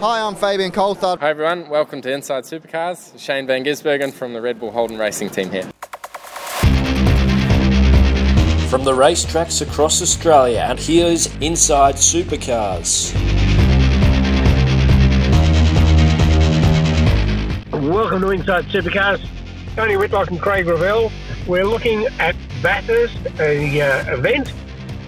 Hi, I'm Fabian Coulthard. Hi everyone, welcome to Inside Supercars. Shane Van Gisbergen from the Red Bull Holden Racing team here. From the racetracks across Australia, and here's Inside Supercars. Welcome to Inside Supercars. Tony Whitlock and Craig Revell. We're looking at Bathurst, a uh, event,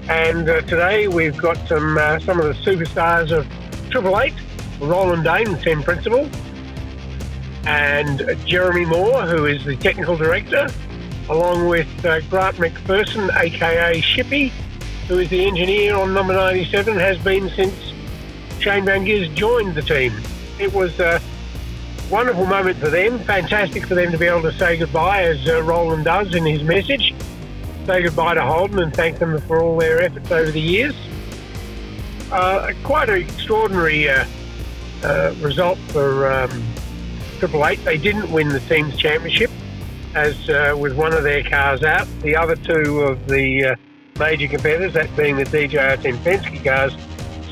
and uh, today we've got some uh, some of the superstars of Triple Eight, Roland Dane, the team principal, and Jeromy Moore, who is the technical director, along with uh, Grant McPherson, aka Shippy, who is the engineer on number 97, has been since Shane Van Gis joined the team. It was a wonderful moment for them, fantastic for them to be able to say goodbye, as uh, Roland does in his message. Say goodbye to Holden and thank them for all their efforts over the years. Uh, quite an extraordinary uh, result for um, Triple Eight. They didn't win the team's championship, as uh, with one of their cars out. The other two of the uh, major competitors, that being the DJR Team Penske cars,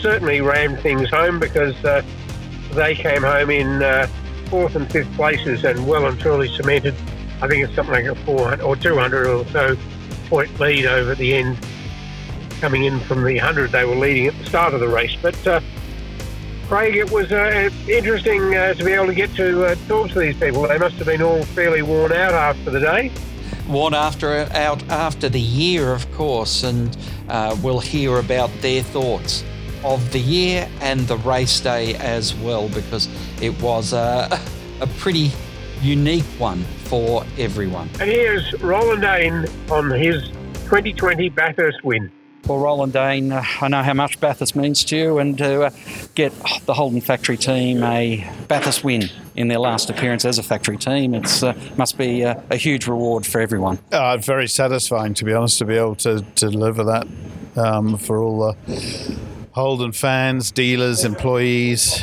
certainly rammed things home because uh, they came home in uh, fourth and fifth places and well and truly cemented. I think it's something like a 400 or 200 or so point lead over the end, coming in from the 100 they were leading at the start of the race. But uh, Craig, it was uh, interesting uh, to be able to get to uh, talk to these people. They must have been all fairly worn out after the day. Worn after out after the year, of course, and uh, we'll hear about their thoughts of the year and the race day as well, because it was a, a pretty unique one for everyone. And here's Roland Dane on his 2020 Bathurst win. Well, Roland Dane, uh, I know how much Bathurst means to you, and to uh, get the Holden factory team a Bathurst win in their last appearance as a factory team, it uh, must be uh, a huge reward for everyone. Uh, very satisfying, to be honest, to be able to, to deliver that um, for all the Holden fans, dealers, employees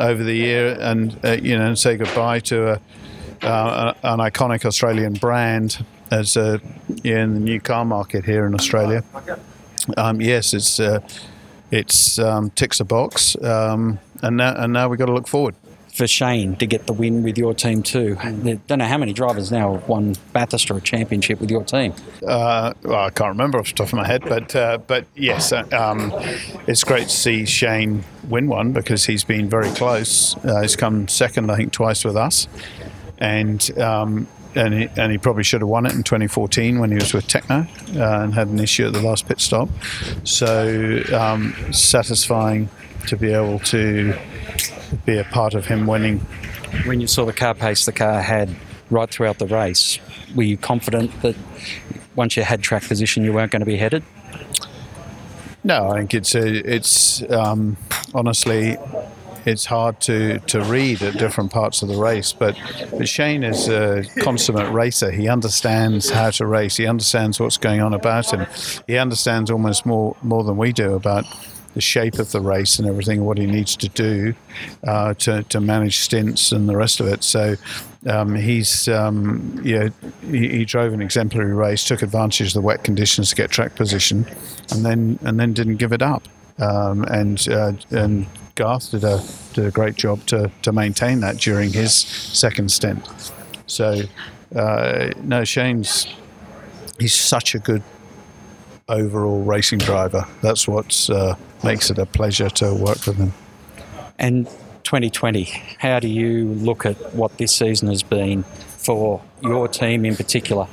over the year, and uh, you know, say goodbye to a, an iconic Australian brand as a, in the new car market here in Australia. Um, yes, it's uh, it's um, ticks a box, um, and now and now we've got to look forward. For Shane to get the win with your team too. I don't know how many drivers now have won Bathurst or a championship with your team. Uh, well, I can't remember off the top of my head, but uh, but yes, uh, um, it's great to see Shane win one because he's been very close. Uh, he's come second, I think, twice with us, and um, and he, and he probably should have won it in 2014 when he was with Tekno uh, and had an issue at the last pit stop. So um, satisfying to be able to be a part of him winning. When you saw the car pace the car had right throughout the race, were you confident that once you had track position you weren't going to be headed? No, I think it's a, it's um, honestly it's hard to, to read at different parts of the race. But, but Shane is a consummate racer. He understands how to race. He understands what's going on about him. He understands almost more more than we do about the shape of the race and everything, what he needs to do uh, to, to manage stints and the rest of it. So um, he's um, he, he, drove an exemplary race, took advantage of the wet conditions to get track position, and then and then didn't give it up. Um, and uh, and Garth did a did a great job to, to maintain that during his second stint. So uh, no, Shane's he's such a good overall racing driver. That's what uh, makes it a pleasure to work with him. And 2020, how do you look at what this season has been for your team in particular?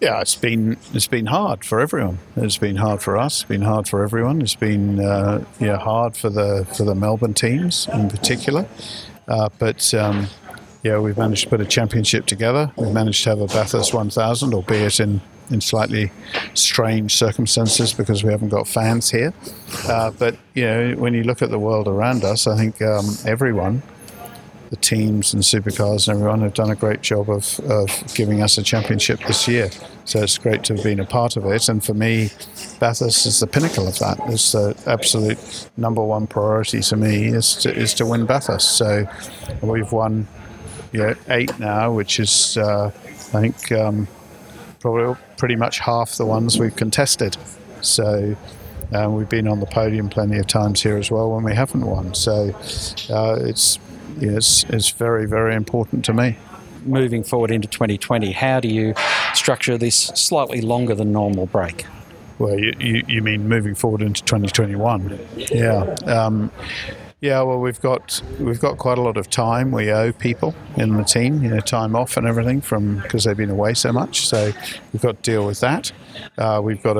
Yeah, it's been it's been hard for everyone. It's been hard for us. It's been hard for everyone. It's been uh, yeah hard for the for the Melbourne teams in particular. Uh, but um, yeah, we've managed to put a championship together. We've managed to have a Bathurst 1000, albeit in in slightly strange circumstances because we haven't got fans here. Uh, but you know, when you look at the world around us, I think um, everyone the teams and supercars and everyone have done a great job of, of giving us a championship this year. So it's great to have been a part of it. And for me, Bathurst is the pinnacle of that. It's the absolute number one priority to me is to, is to win Bathurst. So we've won you know, eight now, which is, uh, I think, um, probably pretty much half the ones we've contested. So And we've been on the podium plenty of times here as well when we haven't won. So uh, it's, it's, it's very, very important to me. Moving forward into 2020, how do you structure this slightly longer than normal break? Well, you, you, you mean moving forward into 2021? Yeah. Um, yeah, well, we've got we've got quite a lot of time. We owe people in the team, you know, time off and everything from because they've been away so much. So we've got to deal with that. Uh, we've got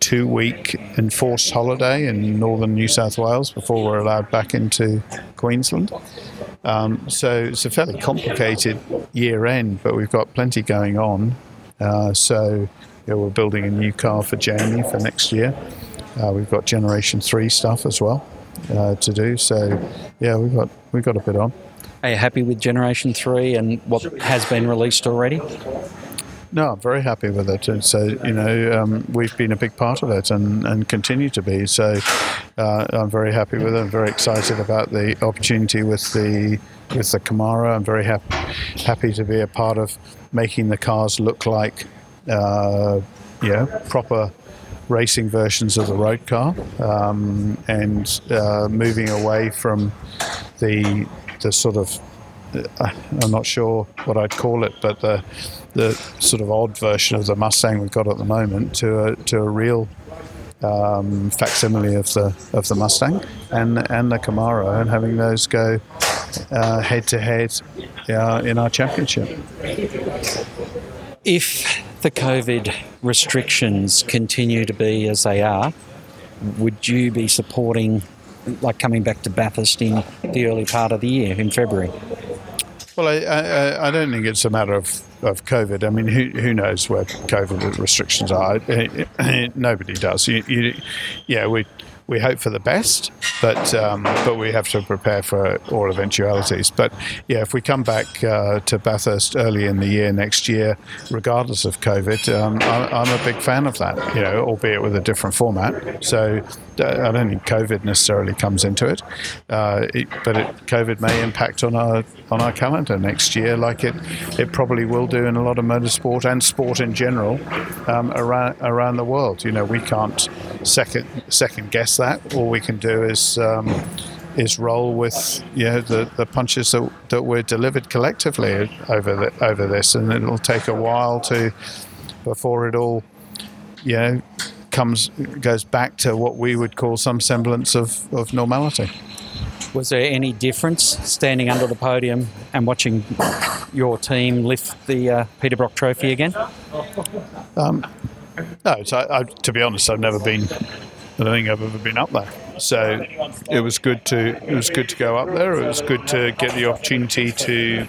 a two-week enforced holiday in northern New South Wales before we're allowed back into Queensland. Um, so it's a fairly complicated year end, but we've got plenty going on. Uh, so we're building a new car for Jamie for next year. Uh, we've got Generation Three stuff as well uh, to do. So yeah, we've got we've got a bit on. Are you happy with Generation Three and what has been released already? No, I'm very happy with it. And so, you know, um, we've been a big part of it and, and continue to be. So uh, I'm very happy with it. I'm very excited about the opportunity with the with the Camaro. I'm very happy happy to be a part of making the cars look like, uh, proper racing versions of the road car um, and uh, moving away from the the sort of uh, Uh, I'm not sure what I'd call it, but the the sort of odd version of the Mustang we've got at the moment to a to a real um, facsimile of the of the Mustang and and the Camaro, and having those go uh, head to head uh, in our championship. If the COVID restrictions continue to be as they are, would you be supporting, like coming back to Bathurst in the early part of the year in February? Well, I, I, I don't think it's a matter of, of COVID. I mean, who, who knows where COVID restrictions are? Nobody does. You, you, yeah, we we hope for the best, but um, but we have to prepare for all eventualities. But yeah, if we come back uh, to Bathurst early in the year next year, regardless of COVID, um, I, am a big fan of that. You know, albeit with a different format. So uh, I don't think COVID necessarily comes into it, uh, it but it, COVID may impact on our on our calendar next year, like it it probably will do in a lot of motorsport and sport in general um, around around the world. You know, we can't second second guess that. All we can do is um, is roll with you know the, the punches that, that were delivered collectively over the, over this, and it'll take a while to before it all you know comes goes back to what we would call some semblance of, of normality. Was there any difference standing under the podium and watching your team lift the uh, Peter Brock Trophy again? Um, no, I, I, to be honest, I've never been I don't think I've ever been up there. So it was good to it was good to go up there. It was good to get the opportunity to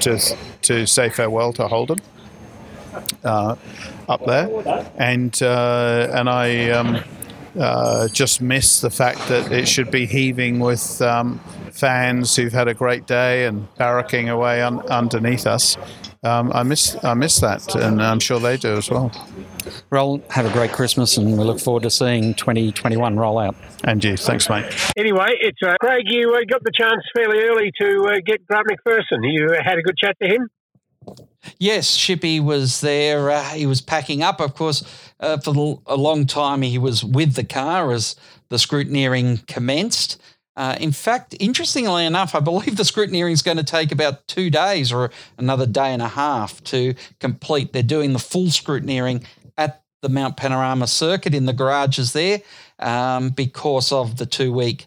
to to say farewell to Holden uh, up there, and uh, and I um, uh, just miss the fact that it should be heaving with um, fans who've had a great day and barracking away un- underneath us. Um, I miss I miss that, and I'm sure they do as well. Roll, have a great Christmas, and we look forward to seeing 2021 roll out. And you, thanks, mate. Anyway, it's uh, Craig. You uh, got the chance fairly early to uh, get Grant McPherson. You had a good chat to him. Yes, Shippy was there. Uh, he was packing up, of course. Uh, for a long time, he was with the car as the scrutineering commenced. Uh, in fact, interestingly enough, I believe the scrutineering is going to take about two days or another day and a half to complete. They're doing the full scrutineering at the Mount Panorama circuit in the garages there um, because of the two week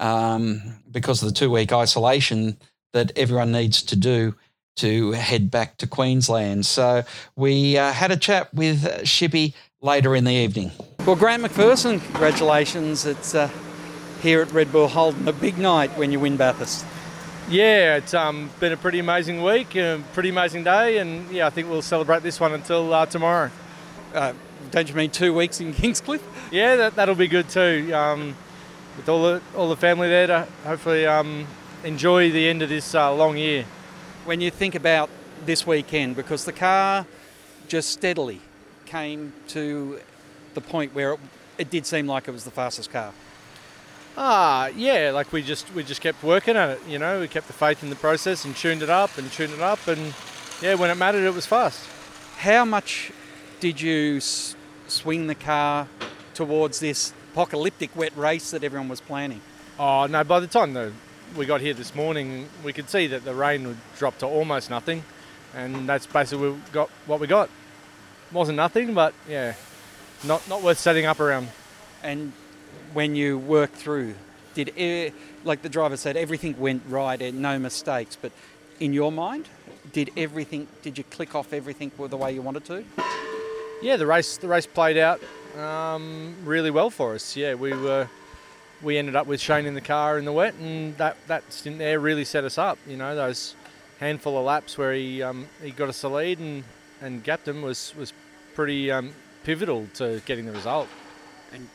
um, because of the two week isolation that everyone needs to do to head back to Queensland. So we uh, had a chat with Shippy later in the evening. Well, Grant McPherson, congratulations! It's uh, here at Red Bull Holden, a big night when you win Bathurst. Yeah, it's um, been a pretty amazing week, a pretty amazing day, and yeah, I think we'll celebrate this one until uh, tomorrow. Uh, don't you mean two weeks in Kingscliff? Yeah, that, that'll be good too. Um, with all the all the family there to hopefully um, enjoy the end of this uh, long year. When you think about this weekend, because the car just steadily came to the point where it, it did seem like it was the fastest car. Ah, yeah, like we just we just kept working at it. You know, we kept the faith in the process and tuned it up and tuned it up, and yeah, when it mattered, it was fast. How much did you swing the car towards this apocalyptic wet race that everyone was planning. Oh no! By the time the, we got here this morning, we could see that the rain would drop to almost nothing, and that's basically we got what we got. Wasn't nothing, but yeah, not not worth setting up around. And when you worked through, did e- like the driver said, everything went right and no mistakes. But in your mind, did everything? Did you click off everything the way you wanted to? Yeah, the race the race played out um, really well for us. Yeah, we were we ended up with Shane in the car in the wet, and that that stint there really set us up. You know, those handful of laps where he um, he got us the lead and and gapped him was was pretty um, pivotal to getting the result. And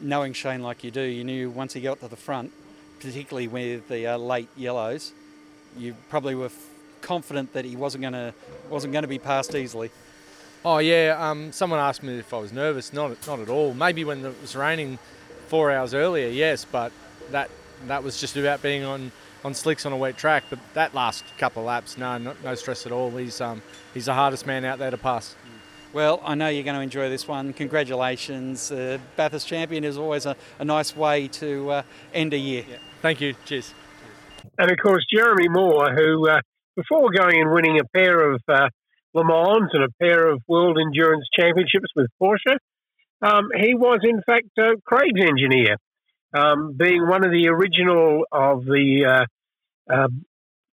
knowing Shane like you do, you knew once he got to the front, particularly with the uh, late yellows, you probably were f- confident that he wasn't going to wasn't going to be passed easily. Oh yeah, um, someone asked me if I was nervous. Not not at all. Maybe when it was raining four hours earlier, yes, but that that was just about being on, on slicks on a wet track. But that last couple of laps, no, no, no stress at all. He's um, he's the hardest man out there to pass. Well, I know you're going to enjoy this one. Congratulations. Uh, Bathurst champion is always a, a nice way to uh, end a year. Yeah. Thank you. Cheers. And of course, Jeromy Moore, who uh, before going and winning a pair of uh, Le Mans and a pair of World Endurance Championships with Porsche, um, he was in fact uh, Craig's engineer, um, being one of the original of the uh, uh,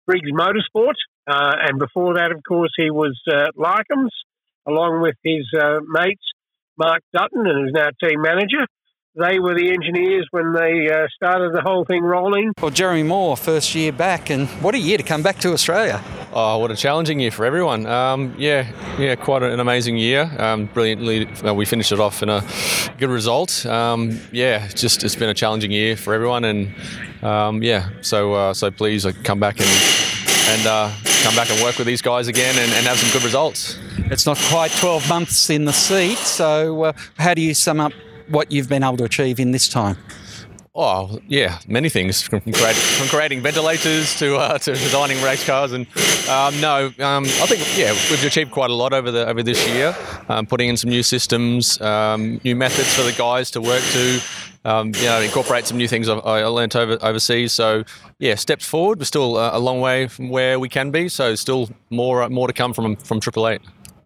Briggs Motorsport. Uh, and before that, of course, he was uh, Larkham's, along with his uh, mates, Mark Dutton, and who's now team manager. They were the engineers when they uh, started the whole thing rolling. Well, Jeromy Moore, first year back, and what a year to come back to Australia. Oh, what a challenging year for everyone. Um, yeah, yeah, quite an amazing year. Um, brilliantly, uh, we finished it off in a good result. Um, yeah, just it's been a challenging year for everyone, and um, yeah, so uh, so pleased I come back and and uh, come back and work with these guys again and, and have some good results. It's not quite 12 months in the seat, so uh, how do you sum up what you've been able to achieve in this time? Oh yeah, many things from, create, from creating ventilators to uh, to designing race cars, and um, no, um, I think yeah we've achieved quite a lot over the over this year, um, putting in some new systems, um, new methods for the guys to work to, um, you know, incorporate some new things I, I learnt over overseas. So yeah, steps forward. We're still a long way from where we can be, so still more more to come from from Triple Eight.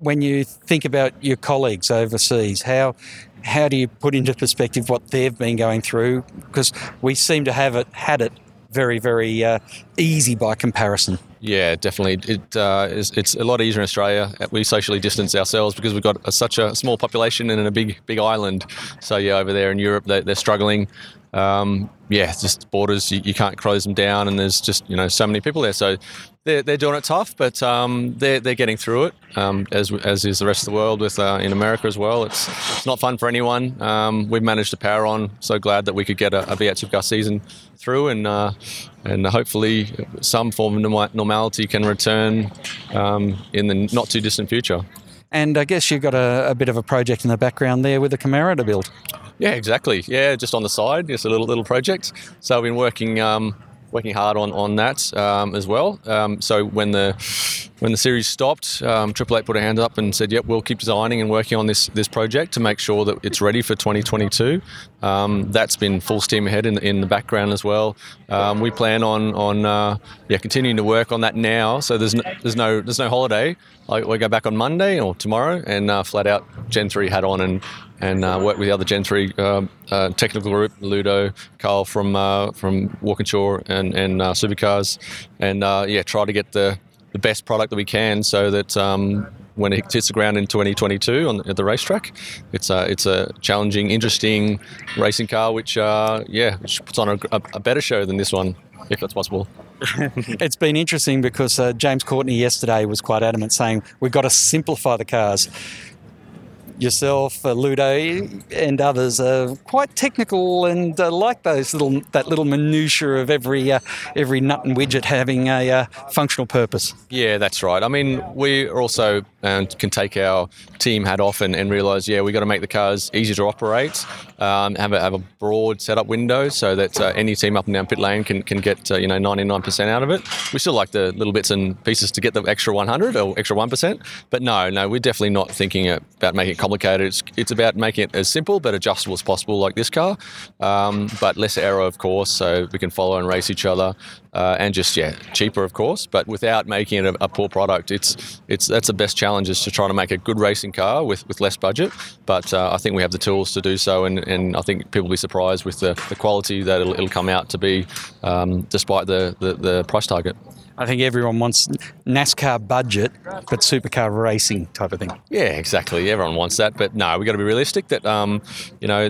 When you think about your colleagues overseas, how how do you put into perspective what they've been going through? Because we seem to have it had it very very uh, easy by comparison. Yeah, definitely. It uh, is, it's a lot easier in Australia. We socially distance ourselves because we've got a, such a small population and a big big island. So yeah, over there in Europe, they, they're struggling. Um, yeah, just borders you, you, can't close them down, and there's just you know so many people there. So they're, they're doing it tough, but um, they're, they're getting through it. Um, as as is the rest of the world with uh, in America as well. It's it's not fun for anyone. Um, we've managed to power on. So glad that we could get a, a V8 Supercar season through, and uh, and hopefully some form of normality can return um, in the not too distant future. And I guess you've got a, a bit of a project in the background there with a Camaro to build. Yeah, exactly. Yeah, just on the side, just a little little project. So I've been working um, working hard on on that um, as well. Um, so when the when the series stopped, um, Triple Eight put a hand up and said, "Yep, we'll keep designing and working on this this project to make sure that it's ready for 2022." Um, that's been full steam ahead in, in the background as well. Um, we plan on on uh, yeah continuing to work on that now. So there's no, there's no there's no holiday. Like we go back on Monday or tomorrow and uh, flat out Gen three hat on and and uh, work with the other Gen three uh, uh, technical group, Ludo, Carl from uh, from Walkinshaw and and Supercars, and yeah, try to get the the best product that we can so that um, when it hits the ground in 2022 on, at the racetrack, it's a, it's a challenging, interesting racing car, which, uh, yeah, which puts on a, a, better show than this one, if that's possible. it's been interesting because uh, James Courtney yesterday was quite adamant saying we've got to simplify the cars yourself, uh, Ludo, and others are quite technical and uh, like those little that little minutiae of every uh, every nut and widget having a uh, functional purpose. Yeah, that's right. I mean, we are also um, can take our team hat off and, and realise, yeah, we got to make the cars easier to operate, um, have a have a broad setup window so that uh, any team up and down pit lane can can get uh, you know 99% out of it. We still like the little bits and pieces to get the extra 100 or extra one percent, but no, no, we're definitely not thinking about making it complicated. It's it's about making it as simple but adjustable as possible, like this car, um, but less aero, of course, so we can follow and race each other, uh, and just yeah, cheaper, of course, but without making it a, a, poor product. It's it's that's the best challenge is to try to make a good racing car with, with less budget. But uh, I think we have the tools to do so, and, and I think people will be surprised with the, the quality that it'll, it'll come out to be, um, despite the, the, the price target. I think everyone wants NASCAR budget, but supercar racing type of thing. Yeah, exactly. Everyone wants that, but no, we've got to be realistic. That um, you know,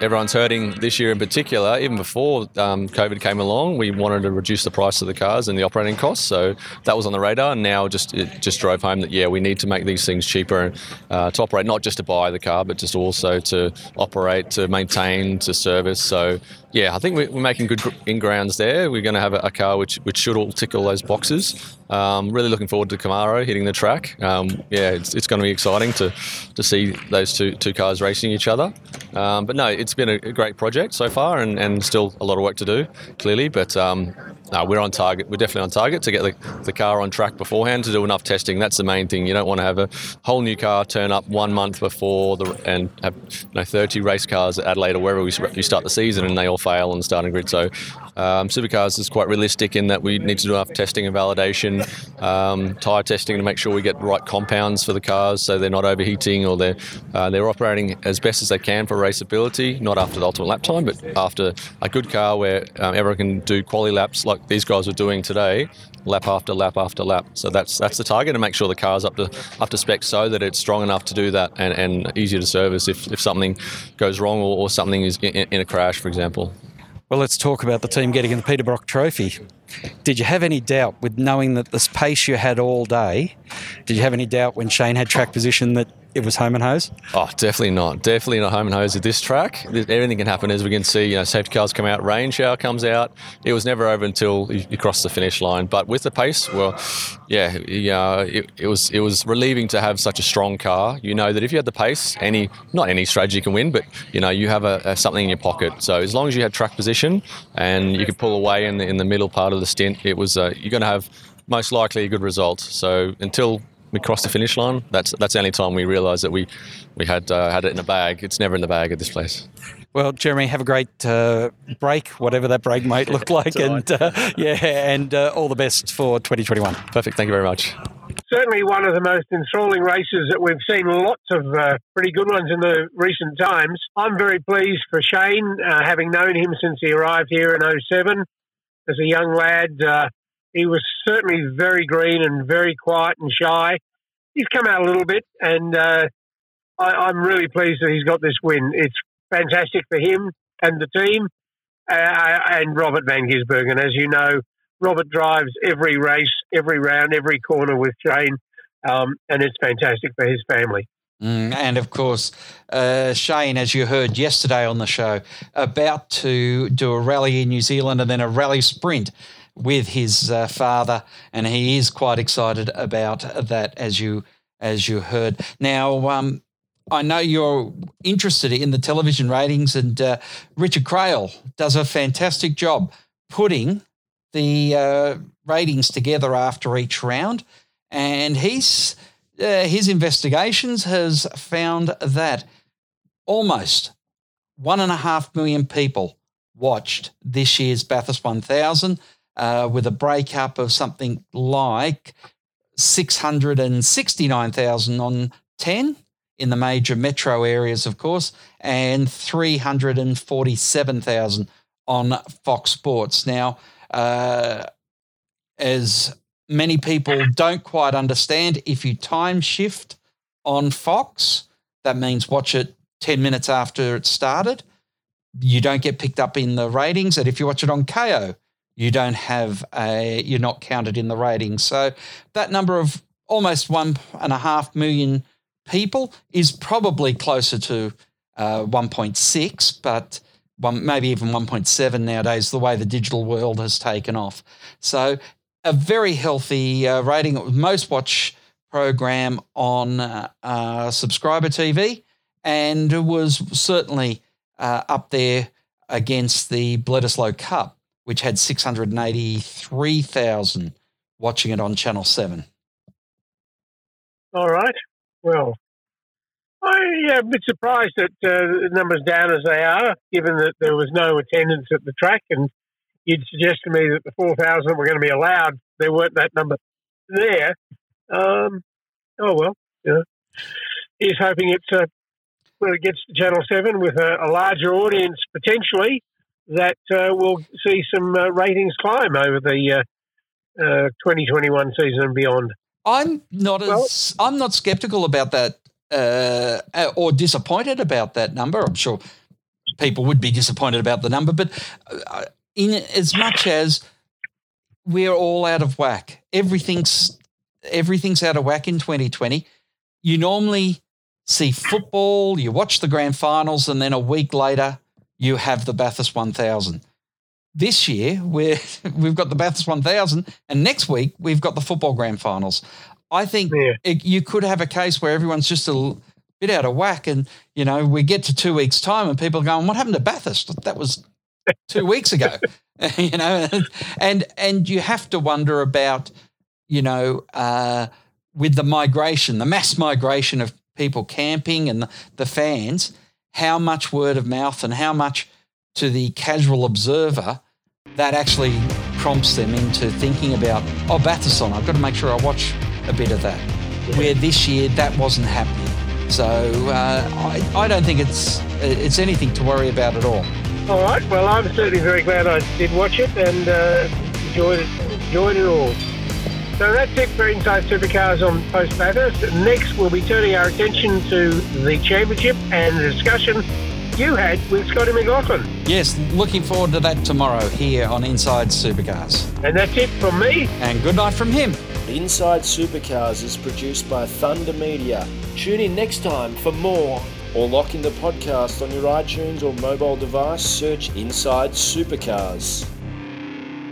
everyone's hurting this year in particular. Even before um, COVID came along, we wanted to reduce the price of the cars and the operating costs, so that was on the radar. And now, just it just drove home that yeah, we need to make these things cheaper uh, to operate, not just to buy the car, but just also to operate, to maintain, to service. So yeah, I think we're making good ingrounds there. We're going to have a car which which should all tick all those boxes. Um, really looking forward to Camaro hitting the track. Um, yeah, it's, it's going to be exciting to to see those two two cars racing each other. Um, but no, it's been a, great project so far, and, and still a lot of work to do, clearly. But um, no, we're on target. We're definitely on target to get the, the car on track beforehand to do enough testing. That's the main thing. You don't want to have a whole new car turn up one month before the and have you know, 30 race cars at Adelaide or wherever we, we start the season and they all fail on starting grid. So um, supercars is quite realistic in that we need to do enough testing and validation, um, tyre testing to make sure we get the right compounds for the cars so they're not overheating or they're uh, they're operating as best as they can for raceability, not after the ultimate lap time, but after a good car where um, everyone can do quality laps like these guys are doing today, lap after lap after lap. So that's that's the target to make sure the car's up to up to spec so that it's strong enough to do that and, and easier to service if, if something goes wrong or, or something is in, in a crash, for example. Well, let's talk about the team getting the Peter Brock Trophy. Did you have any doubt with knowing that this pace you had all day? Did you have any doubt when Shane had track position that it was home and hose? Oh, definitely not. Definitely not home and hose at this track. Everything can happen as we can see. You know, safety cars come out, rain shower comes out. It was never over until you, cross the finish line. But with the pace, well, yeah, yeah, it, it, was it was relieving to have such a strong car. You know that if you had the pace, any not any strategy can win, but you know you have a, a something in your pocket. So as long as you had track position and you could pull away in the in the middle part of the stint, it was uh, you're going to have most likely a good result. So until we crossed the finish line. That's that's the only time we realised that we we had uh, had it in a bag. It's never in the bag at this place. Well, Jeromy, have a great uh, break, whatever that break might look like, and uh, yeah, and uh, all the best for 2021. Perfect. Thank you very much. Certainly, one of the most enthralling races that we've seen. Lots of uh, pretty good ones in the recent times. I'm very pleased for Shane, uh, having known him since he arrived here in 07 as a young lad he was certainly very green and very quiet and shy. He's come out a little bit, and uh, I, am really pleased that he's got this win. It's fantastic for him and the team, uh, and Robert Van Gisbergen. As you know, Robert drives every race, every round, every corner with Shane, um, and it's fantastic for his family. Mm, and of course, uh, Shane, as you heard yesterday on the show, about to do a rally in New Zealand and then a rally sprint with his uh, father, and he is quite excited about that, as you as you heard. Now, um, I know you're interested in the television ratings, and uh, Richard Craill does a fantastic job putting the uh, ratings together after each round, and he's uh, his investigations has found that almost one and a half million people watched this year's Bathurst 1000 uh, with a breakup of something like 669,000 on 10 in the major metro areas, of course, and 347,000 on Fox Sports. Now, uh, as many people don't quite understand, if you time shift on Fox, that means watch it 10 minutes after it started. You don't get picked up in the ratings. And if you watch it on Kayo, you don't have a you're not counted in the ratings. So that number of almost one and a half million people is probably closer to uh, 1.6, but one, maybe even 1.7 nowadays. The way the digital world has taken off, so a very healthy uh, rating. Most watch program on uh, uh subscriber TV, and was certainly uh, up there against the Bledisloe Cup which had 683,000 watching it on Channel 7. All right. Well, I'm a bit surprised that uh, the numbers down as they are, given that there was no attendance at the track, and you'd suggest to me that the 4,000 were going to be allowed, there weren't that number there. Um, oh well, know, he's hoping it's uh, when it gets to Channel Seven with a, a larger audience potentially that uh, will see some uh, ratings climb over the uh, uh, 2021 season and beyond. I'm not Well- as I'm not skeptical about that uh, or disappointed about that number. I'm sure people would be disappointed about the number, but in as much as we're all out of whack, everything's everything's out of whack in 2020. You normally see football, you watch the grand finals, and then a week later you have the Bathurst 1000. This year we're we've got the Bathurst 1000, and next week we've got the football grand finals. I think Yeah. it, you could have a case where everyone's just a bit out of whack, and you know we get to two weeks' time, and people are going, "What happened to Bathurst? That was two weeks ago," you know, and and you have to wonder about, you know, uh, with the migration, the mass migration of people camping and the, the fans, how much word of mouth and how much to the casual observer that actually prompts them into thinking about, oh, Bathurst on, I've got to make sure I watch a bit of that. Where this year that wasn't happening. So uh, I, I don't think it's it's anything to worry about at all. All right. Well, I'm certainly very glad I did watch it and uh, enjoyed. Enjoyed it all. So that's it for Inside Supercars on Post Bathurst. Next, we'll be turning our attention to the championship and the discussion you had with Scotty McLaughlin. Yes, looking forward to that tomorrow here on Inside Supercars. And that's it from me. And good night from him. Inside Supercars is produced by Thunder Media. Tune in next time for more, or lock in the podcast on your iTunes or mobile device. Search Inside Supercars.